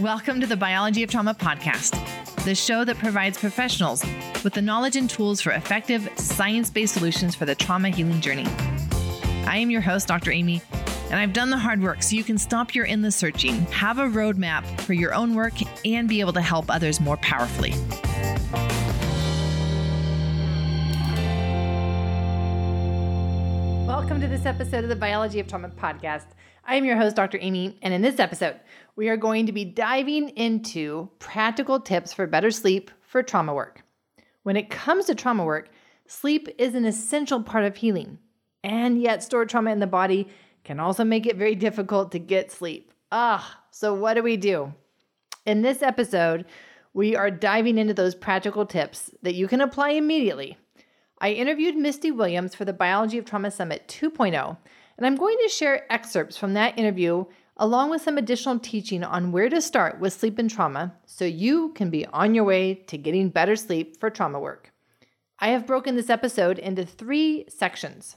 Welcome to the Biology of Trauma podcast, the show that provides professionals with the knowledge and tools for effective, science based solutions for the trauma healing journey. I am your host, Dr. Amy, and I've done the hard work so you can stop your endless searching, have a roadmap for your own work, and be able to help others more powerfully. Welcome to this episode of the Biology of Trauma podcast. I am your host, Dr. Amy, and in this episode, we are going to be diving into practical tips for better sleep for trauma work. When it comes to trauma work, sleep is an essential part of healing, and yet stored trauma in the body can also make it very difficult to get sleep. Ah, so what do we do? In this episode, we are diving into those practical tips that you can apply immediately I interviewed Misty Williams for the Biology of Trauma Summit 2.0, and I'm going to share excerpts from that interview along with some additional teaching on where to start with sleep and trauma so you can be on your way to getting better sleep for trauma work. I have broken this episode into three sections.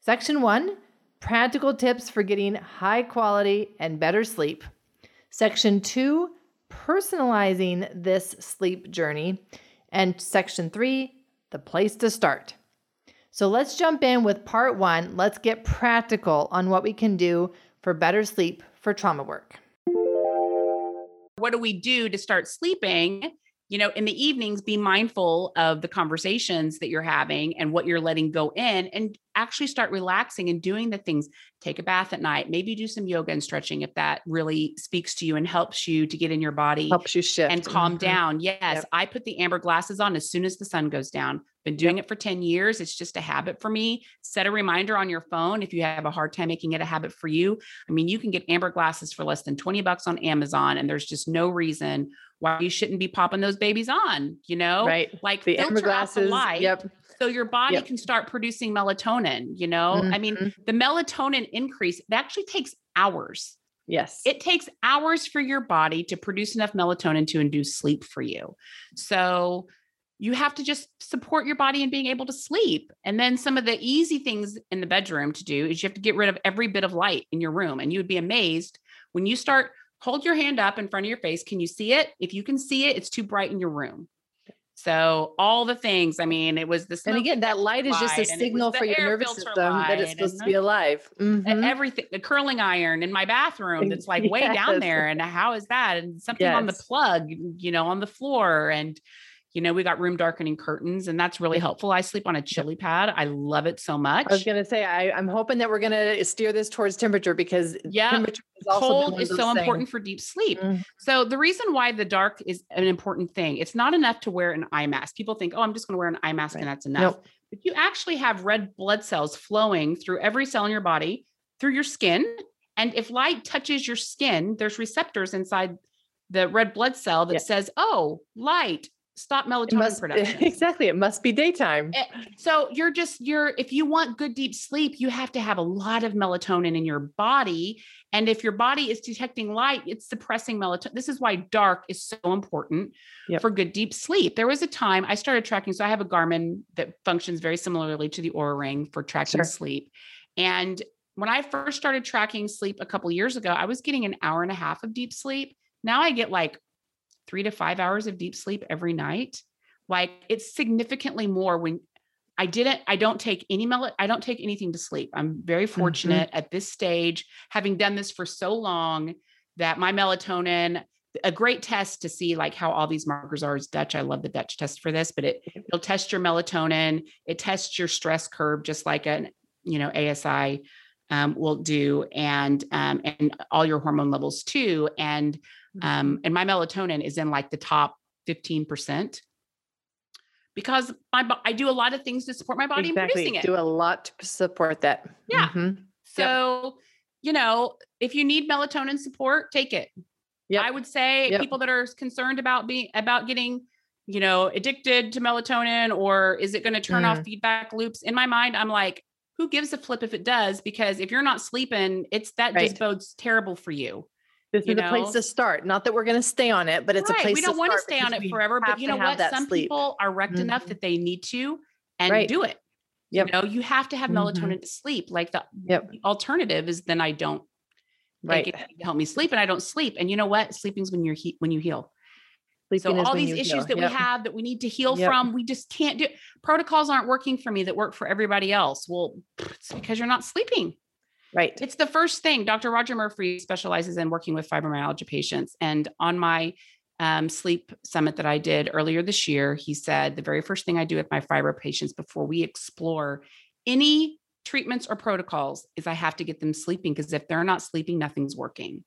Section one practical tips for getting high quality and better sleep. Section two personalizing this sleep journey. And section three the place to start. So let's jump in with part one. Let's get practical on what we can do for better sleep for trauma work. What do we do to start sleeping? You know, in the evenings, be mindful of the conversations that you're having and what you're letting go in, and actually start relaxing and doing the things. Take a bath at night, maybe do some yoga and stretching if that really speaks to you and helps you to get in your body, helps you shift and calm mm-hmm. down. Yes, yep. I put the amber glasses on as soon as the sun goes down. Been doing it for 10 years. It's just a habit for me. Set a reminder on your phone if you have a hard time making it a habit for you. I mean, you can get amber glasses for less than 20 bucks on Amazon, and there's just no reason why you shouldn't be popping those babies on, you know? Right. Like the amber glasses. The light, yep so your body yep. can start producing melatonin you know mm-hmm. i mean mm-hmm. the melatonin increase it actually takes hours yes it takes hours for your body to produce enough melatonin to induce sleep for you so you have to just support your body in being able to sleep and then some of the easy things in the bedroom to do is you have to get rid of every bit of light in your room and you would be amazed when you start hold your hand up in front of your face can you see it if you can see it it's too bright in your room so all the things. I mean, it was the and again that light is just a signal for your nervous system that it's supposed to be alive. Mm-hmm. Everything, the curling iron in my bathroom that's like yes. way down there, and how is that? And something yes. on the plug, you know, on the floor, and you know, we got room darkening curtains, and that's really helpful. I sleep on a chili pad. I love it so much. I was going to say, I, am hoping that we're going to steer this towards temperature because yeah, temperature is cold is so things. important for deep sleep. Mm-hmm. So the reason why the dark is an important thing, it's not enough to wear an eye mask. People think, oh, I'm just going to wear an eye mask right. and that's enough. Nope. But you actually have red blood cells flowing through every cell in your body, through your skin. And if light touches your skin, there's receptors inside the red blood cell that yeah. says, oh, light, stop melatonin must, production. Exactly. It must be daytime. Eh, so you're just, you're, if you want good deep sleep, you have to have a lot of melatonin in your body. And if your body is detecting light, it's suppressing melatonin. This is why dark is so important yep. for good deep sleep. There was a time I started tracking. So I have a Garmin that functions very similarly to the Oura Ring for tracking sure. sleep. And when I first started tracking sleep a couple years ago, I was getting an hour and a half of deep sleep. Now I get like three to five hours of deep sleep every night. Like it's significantly more when I didn't, I don't take any mel, I don't take anything to sleep. I'm very mm-hmm. fortunate mm-hmm. at this stage, having done this for so long that my melatonin, a great test to see like how all these markers are is Dutch. I love the Dutch test for this, but it it'll test your melatonin, it tests your stress curve just like an, you know, ASI um, will do, and um, and all your hormone levels too. And um, mm-hmm. and my melatonin is in like the top 15% because my I do a lot of things to support my body exactly. in producing it. Do a lot to support that. Yeah. Mm-hmm. So, yep. you know, if you need melatonin support, take it. Yeah. I would say yep. people that are concerned about being about getting, you know, addicted to melatonin or is it going to turn mm. off feedback loops? In my mind, I'm like, who gives a flip if it does? Because if you're not sleeping, it's that right. just bodes terrible for you. This is know? a place to start. Not that we're going to stay on it, but it's right. a place. We don't want to stay on it forever. But you know what? Some sleep. people are wrecked mm-hmm. enough that they need to and right. do it. Yep. You know, you have to have melatonin mm-hmm. to sleep. Like the, yep. alternative is then I don't Right. Help me sleep, and I don't sleep. And you know what? Sleeping's when you're he- when you heal. Sleeping so all these issues heal. that Yep. we have that we need to heal Yep. from, we just can't do. Protocols aren't working for me that work for everybody else. Well, it's because you're not sleeping. Right. It's the first thing. Dr. Roger Murphy specializes in working with fibromyalgia patients. And on my um, sleep summit that I did earlier this year, he said the very first thing I do with my fibro patients before we explore any treatments or protocols is I have to get them sleeping because if they're not sleeping, nothing's working.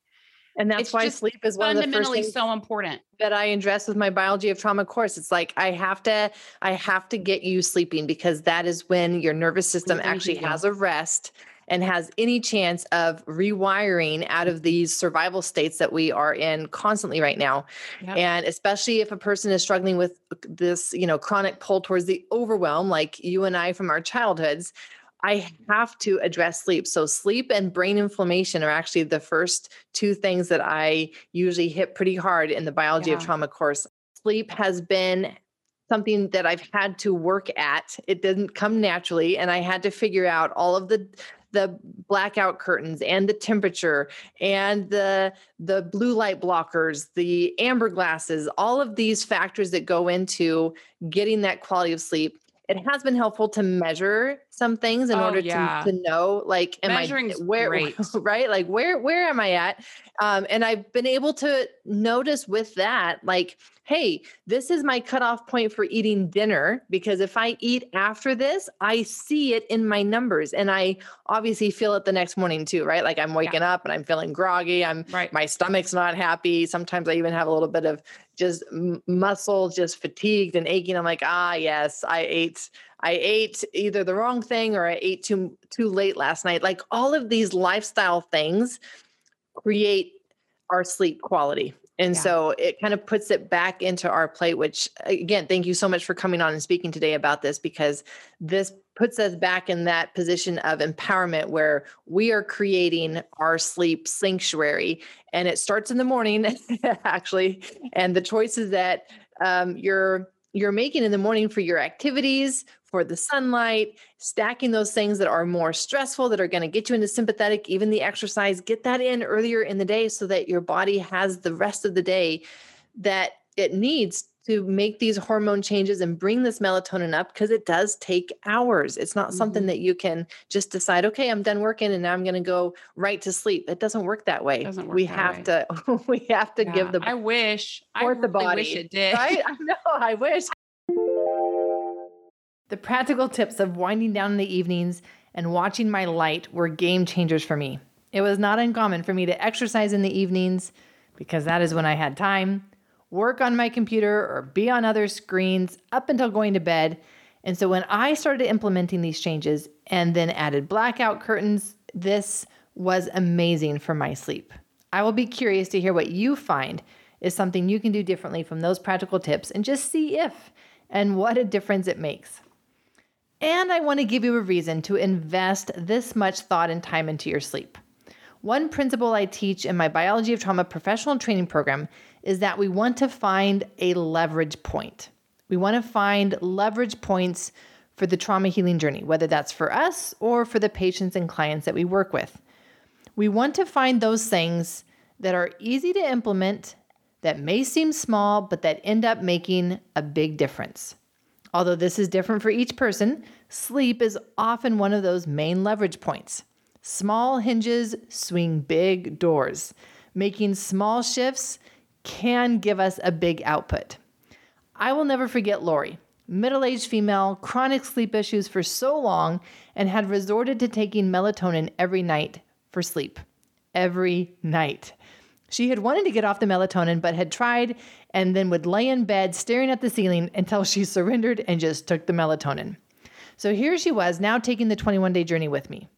And that's It's why sleep is one of the first Fundamentally so important. that I address with my biology of trauma course. It's like I have to, I have to get you sleeping because that is when your nervous system actually has a rest and has any chance of rewiring out of these survival states that we are in constantly right now. Yep. And especially if a person is struggling with uh, this, you know, chronic pull towards the overwhelm, like you and I from our childhoods, I have to address sleep. So, sleep and brain inflammation are actually the first two things that I usually hit pretty hard in the biology of trauma course. Sleep has been something that I've had to work at. It didn't come naturally, and I had to figure out all of the the blackout curtains and the temperature and the the blue light blockers the amber glasses all of these factors that go into getting that quality of sleep. It has been helpful to measure some things in Oh, order yeah. to, to know like am Measuring's i where great. right like where where am i at um, and i've been able to notice with that like hey this is my cutoff point for eating dinner because if i eat after this i see it in my numbers and i obviously feel it the next morning too right like i'm waking up and i'm feeling groggy i'm Right. my stomach's not happy sometimes i even have a little bit of just muscle just fatigued and aching i'm like ah yes i ate i ate either the wrong thing or i ate too too late last night. Like all of these lifestyle things create our sleep quality. And Yeah. so it kind of puts it back into our plate which again thank you so much for coming on and speaking today about this because this puts us back in that position of empowerment where we are creating our sleep sanctuary and it starts in the morning actually. And the choices that um, you're you're making in the morning for your activities for the sunlight stacking those things that are more stressful that are going to get you into sympathetic even the exercise get that in earlier in the day so that your body has the rest of the day that it needs to make these hormone changes and bring this melatonin up because it does take hours. It's not something Mhm. that you can just decide, okay, I'm done working and now I'm going to go right to sleep. It doesn't work that way. Work we that have way. to we have to give the I wish. I support the really wish body, it did. right? I know, I wish. The practical tips of winding down in the evenings and watching my light were game changers for me. It was not uncommon for me to exercise in the evenings because that is when I had time, work on my computer or be on other screens up until going to bed. And so when I started implementing these changes and then added blackout curtains, this was amazing for my sleep. I will be curious to hear what you find is something you can do differently from those practical tips and just see if and what a difference it makes. And I want to give you a reason to invest this much thought and time into your sleep. One principle I teach in my Biology of Trauma professional training program is that we want to find a leverage point. We want to find leverage points for the trauma healing journey, whether that's for us or for the patients and clients that we work with. We want to find those things that are easy to implement, that may seem small, but that end up making a big difference. Although this is different for each person, sleep is often one of those main leverage points. Small hinges swing big doors. Making small shifts can give us a big output. I will never forget Lori, middle aged female, chronic sleep issues for so long, and had resorted to taking melatonin every night for sleep. Every night. She had wanted to get off the melatonin, but had tried and then would lay in bed staring at the ceiling until she surrendered and just took the melatonin. So here she was now taking the 21 day journey with me.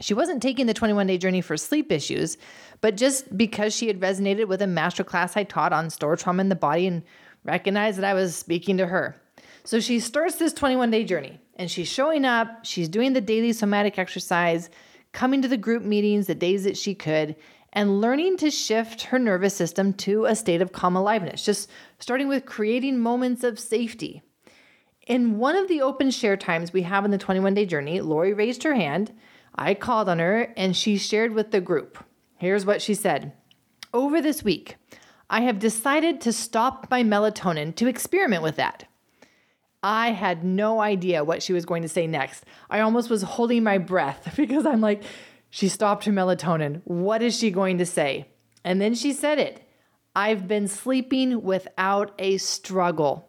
She wasn't taking the 21 day journey for sleep issues, but just because she had resonated with a masterclass I taught on store trauma in the body and recognized that I was speaking to her. So she starts this 21 day journey and she's showing up, she's doing the daily somatic exercise, coming to the group meetings the days that she could, and learning to shift her nervous system to a state of calm aliveness, just starting with creating moments of safety. In one of the open share times we have in the 21 day journey, Lori raised her hand. I called on her and she shared with the group. Here's what she said Over this week, I have decided to stop my melatonin to experiment with that. I had no idea what she was going to say next. I almost was holding my breath because I'm like, she stopped her melatonin. What is she going to say? And then she said it I've been sleeping without a struggle.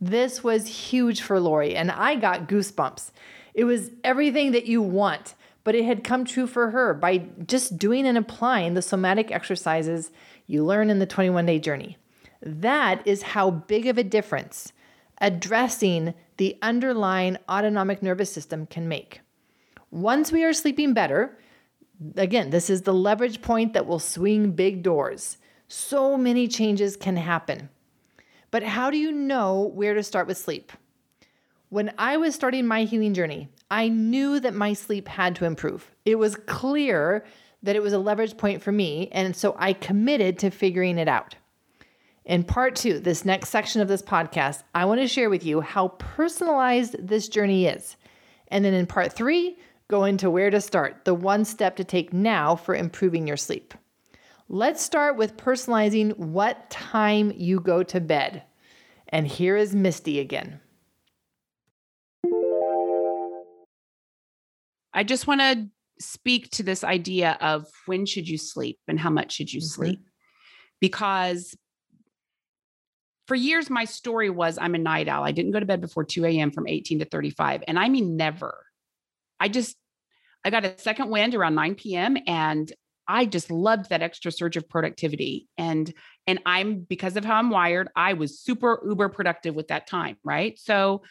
This was huge for Lori, and I got goosebumps. It was everything that you want, but it had come true for her by just doing and applying the somatic exercises you learn in the 21 day journey. That is how big of a difference addressing the underlying autonomic nervous system can make. Once we are sleeping better, again, this is the leverage point that will swing big doors. So many changes can happen. But how do you know where to start with sleep? When I was starting my healing journey, I knew that my sleep had to improve. It was clear that it was a leverage point for me, and so I committed to figuring it out. In part two, this next section of this podcast, I want to share with you how personalized this journey is. And then in part three, go into where to start, the one step to take now for improving your sleep. Let's start with personalizing what time you go to bed. And here is Misty again. I just want to speak to this idea of when should you sleep and how much should you mm-hmm. sleep because for years my story was i'm a night owl i didn't go to bed before 2 a.m from 18 to 35 and i mean never i just i got a second wind around 9 p.m and i just loved that extra surge of productivity and and i'm because of how i'm wired i was super uber productive with that time right so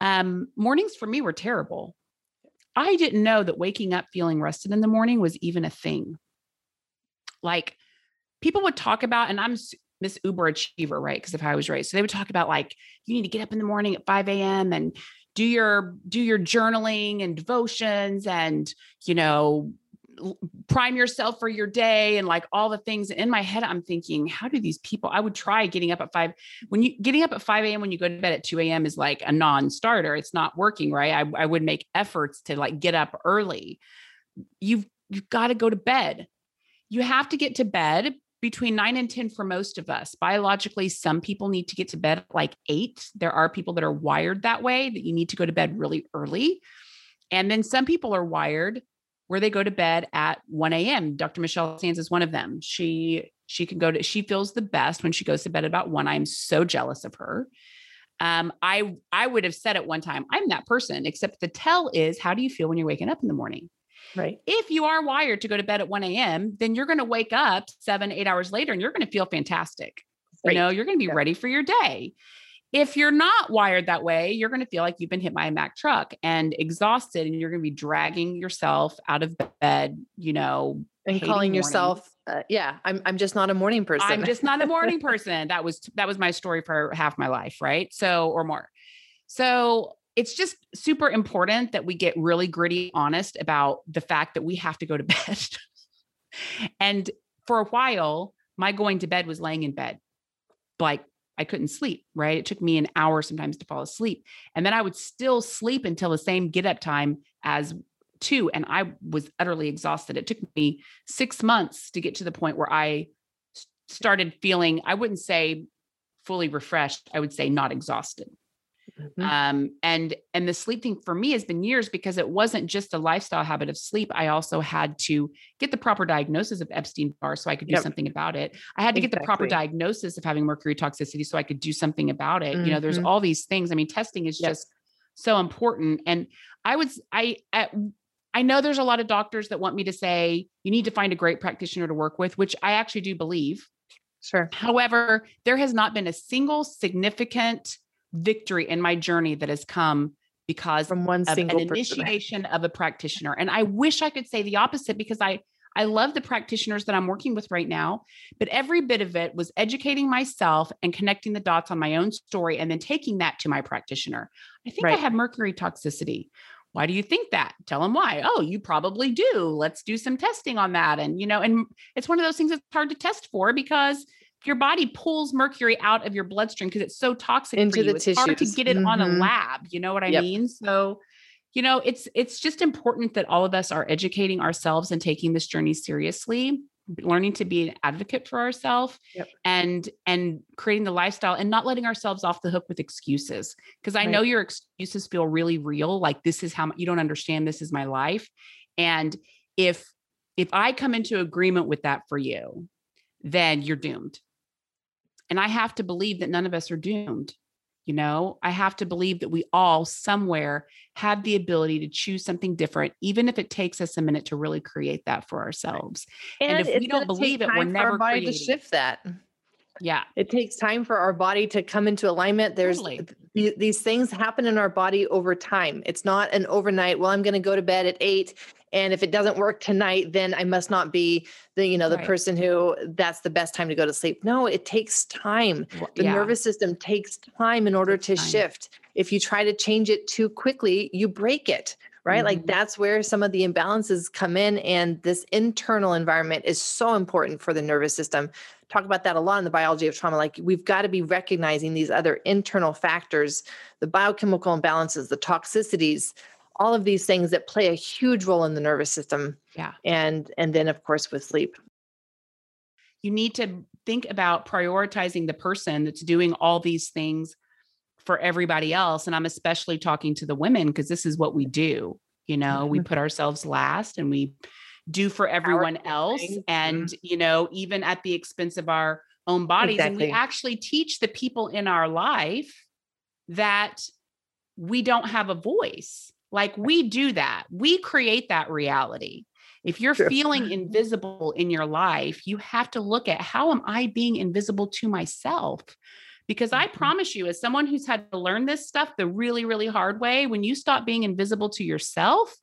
um mornings for me were terrible I didn't know that waking up feeling rested in the morning was even a thing. Like people would talk about, and I'm this uber achiever, right? Because of how I was raised. So they would talk about like, you need to get up in the morning at 5 a.m. and do your do your journaling and devotions and you know prime yourself for your day and like all the things. In my head i'm thinking how do these people i would try getting up at five when you getting up at 5 a.m when you go to bed at 2 a.m is like a non-starter. It's not working right? I, I would make efforts to like get up early. You've you've got to go to bed. You have to get to bed between 9 and 10 for most of us biologically some people need to get to bed like 8 there are people that are wired that way that you need to go to bed really early and then some people are wired where they go to bed at 1 a.m. Dr. Michelle Sands is one of them. She she can go to she feels the best when she goes to bed about one. I'm so jealous of her. Um, I I would have said at one time, I'm that person, except the tell is how do you feel when you're waking up in the morning? Right. If you are wired to go to bed at 1 a.m., then you're going to wake up seven, eight hours later and you're going to feel fantastic. Right. You know, you're going to be yeah. ready for your day. If you're not wired that way, you're going to feel like you've been hit by a Mack truck and exhausted, and you're going to be dragging yourself out of bed, you know, and calling yourself, uh, yeah, I'm I'm just not a morning person. I'm just not a morning person. That was that was my story for half my life, right? So or more. So it's just super important that we get really gritty honest about the fact that we have to go to bed. and for a while, my going to bed was laying in bed, like I couldn't sleep, right? It took me an hour sometimes to fall asleep. And then I would still sleep until the same get up time as two. And I was utterly exhausted. It took me six months to get to the point where I started feeling, I wouldn't say fully refreshed, I would say not exhausted. Mm-hmm. Um, and and the sleep thing for me has been years because it wasn't just a lifestyle habit of sleep. I also had to get the proper diagnosis of Epstein Barr so I could do yep. something about it. I had to exactly. get the proper diagnosis of having mercury toxicity so I could do something about it. Mm-hmm. You know, there's mm-hmm. all these things. I mean, testing is yep. just so important. And I would I at, I know there's a lot of doctors that want me to say you need to find a great practitioner to work with, which I actually do believe. Sure. However, there has not been a single significant victory in my journey that has come because from one single an initiation of a practitioner. And I wish I could say the opposite because I I love the practitioners that I'm working with right now, but every bit of it was educating myself and connecting the dots on my own story and then taking that to my practitioner. I think right. I have mercury toxicity. Why do you think that? Tell them why. Oh, you probably do. Let's do some testing on that. And, you know, and it's one of those things that's hard to test for because your body pulls mercury out of your bloodstream because it's so toxic into the it's tissues. hard to get it mm-hmm. on a mm-hmm. lab. You know what I yep. mean? So you know, it's it's just important that all of us are educating ourselves and taking this journey seriously learning to be an advocate for ourselves Yep. and and creating the lifestyle and not letting ourselves off the hook with excuses because i Right. know your excuses feel really real like this is how you don't understand this is my life and if if i come into agreement with that for you then you're doomed and i have to believe that none of us are doomed you know i have to believe that we all somewhere have the ability to choose something different even if it takes us a minute to really create that for ourselves And if we don't believe it, we're time for our never body to shift that. yeah It takes time for our body to come into alignment. There's Totally. Th- these things happen in our body over time. It's not an overnight, well, I'm going to go to bed at eight. And if it doesn't work tonight, then I must not be the, you know, the Right. person who that's the best time to go to sleep. No, it takes time. The yeah. nervous system takes time in order to time. shift. If you try to change it too quickly, you break it, right? Like Mhm. that's where some of the imbalances come in. And this internal environment is so important for the nervous system. Talk about that a lot in the biology of trauma. Like we've got to be recognizing these other internal factors, the biochemical imbalances, the toxicities, all of these things that play a huge role in the nervous system. Yeah. And and then of course with sleep. you need to think about prioritizing the person that's doing all these things for everybody else and i'm especially talking to the women because this is what we do you know we Mhm. put ourselves last and we do for everyone else and you know even at the expense of our own bodies and we actually teach the people in our life that we don't have a voice. Like we do that. We create that reality. If you're True. feeling invisible in your life, you have to look at how am I being invisible to myself? Because I Mhm. promise you, as someone who's had to learn this stuff the really, really hard way, when you stop being invisible to yourself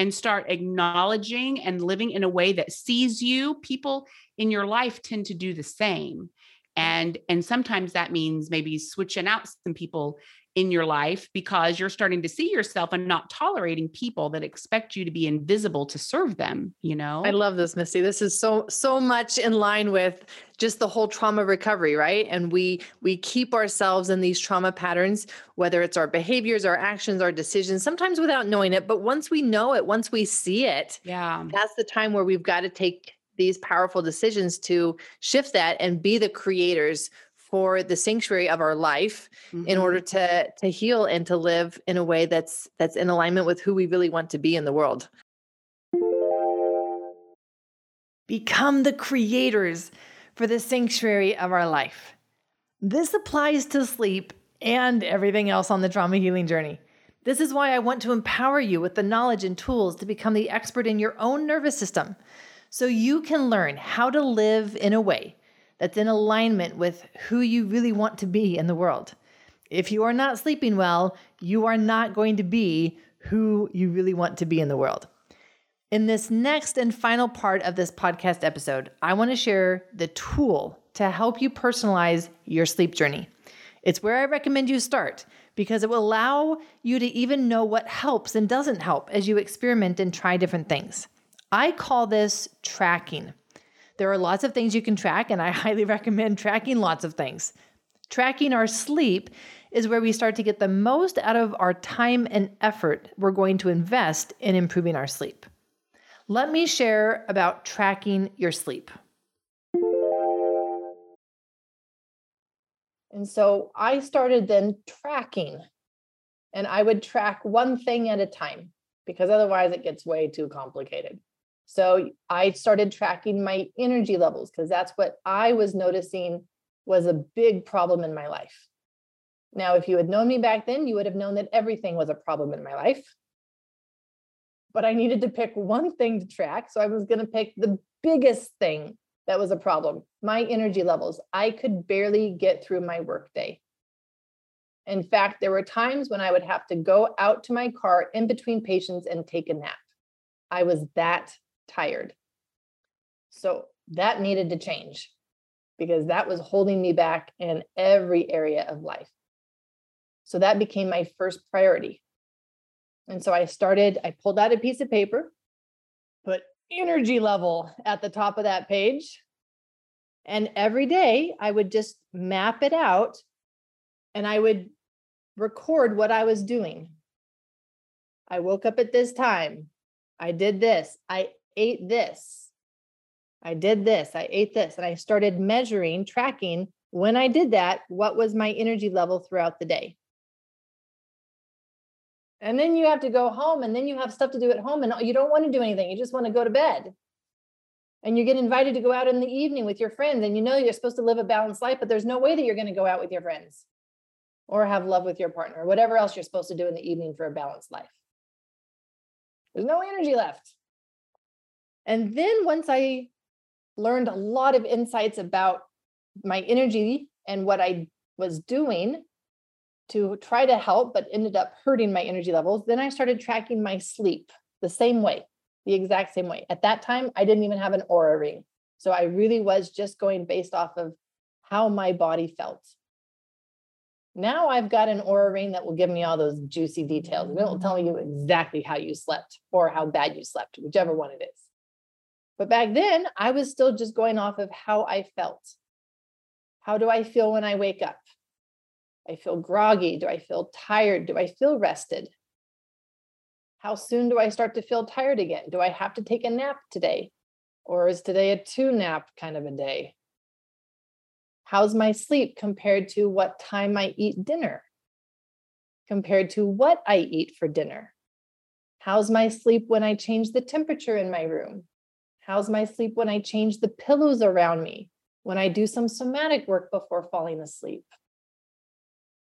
and start acknowledging and living in a way that sees you, people in your life tend to do the same. And and sometimes that means maybe switching out some people in your life because you're starting to see yourself and not tolerating people that expect you to be invisible to serve them, you know? I love this, Misty. This is so so much in line with just the whole trauma recovery, right? And we we keep ourselves in these trauma patterns, whether it's our behaviors, our actions, our decisions, sometimes without knowing it. But once we know it, once we see it, yeah. that's the time where we've got to take these powerful decisions to shift that and be the creators for the sanctuary of our life in Mhm. order to to heal and to live in a way that's that's in alignment with who we really want to be in the world. Become the creators for the sanctuary of our life. This applies to sleep and everything else on the trauma healing journey. This is why I want to empower you with the knowledge and tools to become the expert in your own nervous system so you can learn how to live in a way that's in alignment with who you really want to be in the world. If you are not sleeping well, you are not going to be who you really want to be in the world. In this next and final part of this podcast episode, I want to share the tool to help you personalize your sleep journey. It's where I recommend you start because it will allow you to even know what helps and doesn't help as you experiment and try different things. I call this tracking. There are lots of things you can track, and I highly recommend tracking lots of things. Tracking our sleep is where we start to get the most out of our time and effort we're going to invest in improving our sleep. Let me share about tracking your sleep. And so I started then tracking, and I would track one thing at a time because otherwise it gets way too complicated. So I started tracking my energy levels because that's what I was noticing was a big problem in my life. Now, if you had known me back then, you would have known that everything was a problem in my life. But I needed to pick one thing to track. So I was going to pick the biggest thing that was a problem my energy levels. I could barely get through my workday. In fact, there were times when I would have to go out to my car in between patients and take a nap. I was that tired. So that needed to change because that was holding me back in every area of life. So that became my first priority. And so I started, I pulled out a piece of paper, put energy level at the top of that page. And every day I would just map it out and I would record what I was doing. I woke up at this time. I did this. I ate this. I did this. I ate this. And I started measuring, tracking when I did that, what was my energy level throughout the day. And then you have to go home and then you have stuff to do at home and you don't want to do anything. You just want to go to bed. And you get invited to go out in the evening with your friends and you know you're supposed to live a balanced life, but there's no way that you're going to go out with your friends or have love with your partner or whatever else you're supposed to do in the evening for a balanced life. There's no energy left. And then once I learned a lot of insights about my energy and what I was doing to try to help, but ended up hurting my energy levels. Then I started tracking my sleep the same way, the exact same way. At that time, I didn't even have an Oura ring. So I really was just going based off of how my body felt. Now I've got an Oura ring that will give me all those juicy details. It will tell you exactly how you slept or how bad you slept, whichever one it is. But back then, I was still just going off of how I felt. How do I feel when I wake up? I feel groggy. Do I feel tired? Do I feel rested? How soon do I start to feel tired again? Do I have to take a nap today? Or is today a two nap kind of a day? How's my sleep compared to what time I eat dinner? Compared to what I eat for dinner? How's my sleep when I change the temperature in my room? How's my sleep when I change the pillows around me? When I do some somatic work before falling asleep?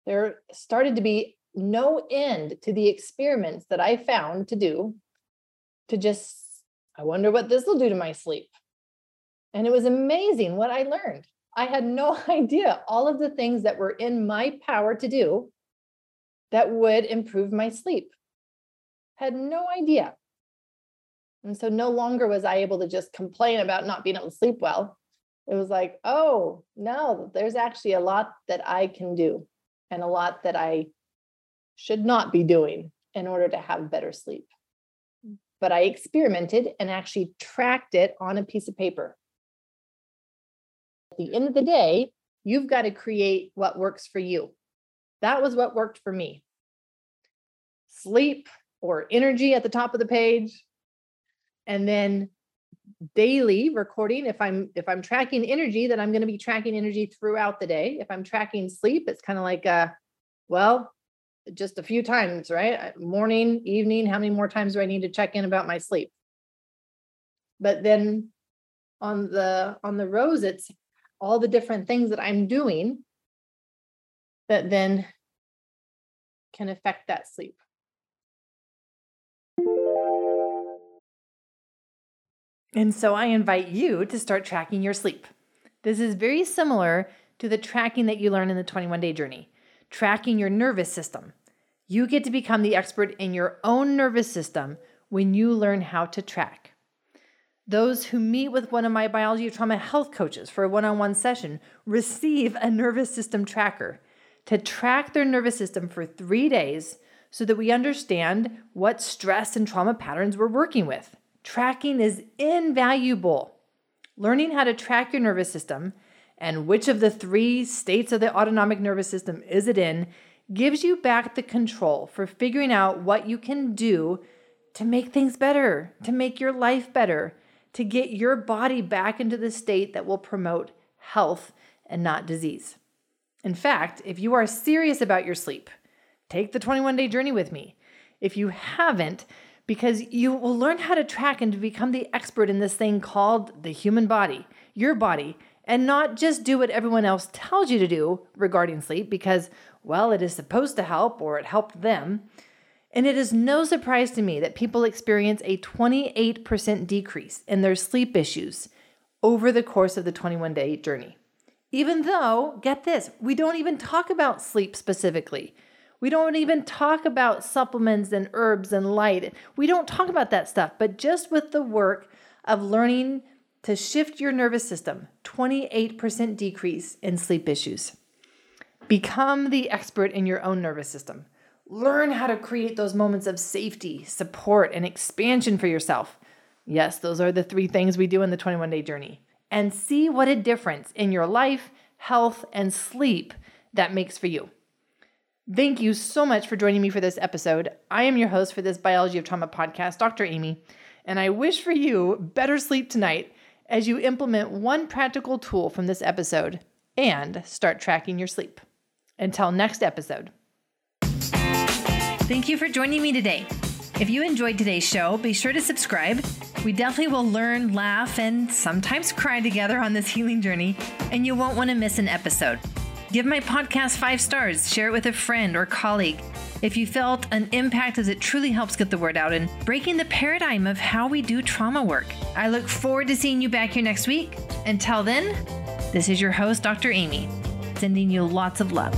there started to be no end to the experiments that I found to do to just, I wonder what this will do to my sleep. And it was amazing what I learned. I had no idea all of the things that were in my power to do that would improve my sleep. Had no idea. And so no longer was I able to just complain about not being able to sleep well. It was like, oh, no, there's actually a lot that I can do and a lot that I should not be doing in order to have better sleep. But I experimented and actually tracked it on a piece of paper. At the end of the day, you've got to create what works for you. That was what worked for me. Sleep or energy at the top of the page. And then daily recording if i'm if i'm tracking energy then i'm going to be tracking energy throughout the day. If i'm tracking sleep it's kind of like uh well just a few times right? Morning evening how many more times do i need to check in about my sleep? But then on the on the rows it's all the different things that i'm doing that then can affect that sleep And so I invite you to start tracking your sleep. This is very similar to the tracking that you learn in the 21 day journey, tracking your nervous system. You get to become the expert in your own nervous system when you learn how to track. Those who meet with one of my biology of trauma health coaches for a one on one session receive a nervous system tracker to track their nervous system for three days so that we understand what stress and trauma patterns we're working with. Tracking is invaluable. Learning how to track your nervous system and which of the three states of the autonomic nervous system is it in gives you back the control for figuring out what you can do to make things better, to make your life better, to get your body back into the state that will promote health and not disease. In fact, if you are serious about your sleep, take the 21 day journey with me. If you haven't, because you will learn how to track and to become the expert in this thing called the human body, your body, and not just do what everyone else tells you to do regarding sleep because, well, it is supposed to help or it helped them. And it is no surprise to me that people experience a 28% decrease in their sleep issues over the course of the 21 day journey. Even though, get this, we don't even talk about sleep specifically. We don't even talk about supplements and herbs and light. We don't talk about that stuff. But just with the work of learning to shift your nervous system, 28% decrease in sleep issues. Become the expert in your own nervous system. Learn how to create those moments of safety, support, and expansion for yourself. Yes, those are the three things we do in the 21 day journey. And see what a difference in your life, health, and sleep that makes for you. Thank you so much for joining me for this episode. I am your host for this Biology of Trauma podcast, Dr. Amy, and I wish for you better sleep tonight as you implement one practical tool from this episode and start tracking your sleep. Until next episode. Thank you for joining me today. If you enjoyed today's show, be sure to subscribe. We definitely will learn, laugh, and sometimes cry together on this healing journey, and you won't want to miss an episode. Give my podcast five stars, share it with a friend or colleague. If you felt an impact as it truly helps get the word out and breaking the paradigm of how we do trauma work. I look forward to seeing you back here next week. Until then, this is your host, Dr. Amy, sending you lots of love.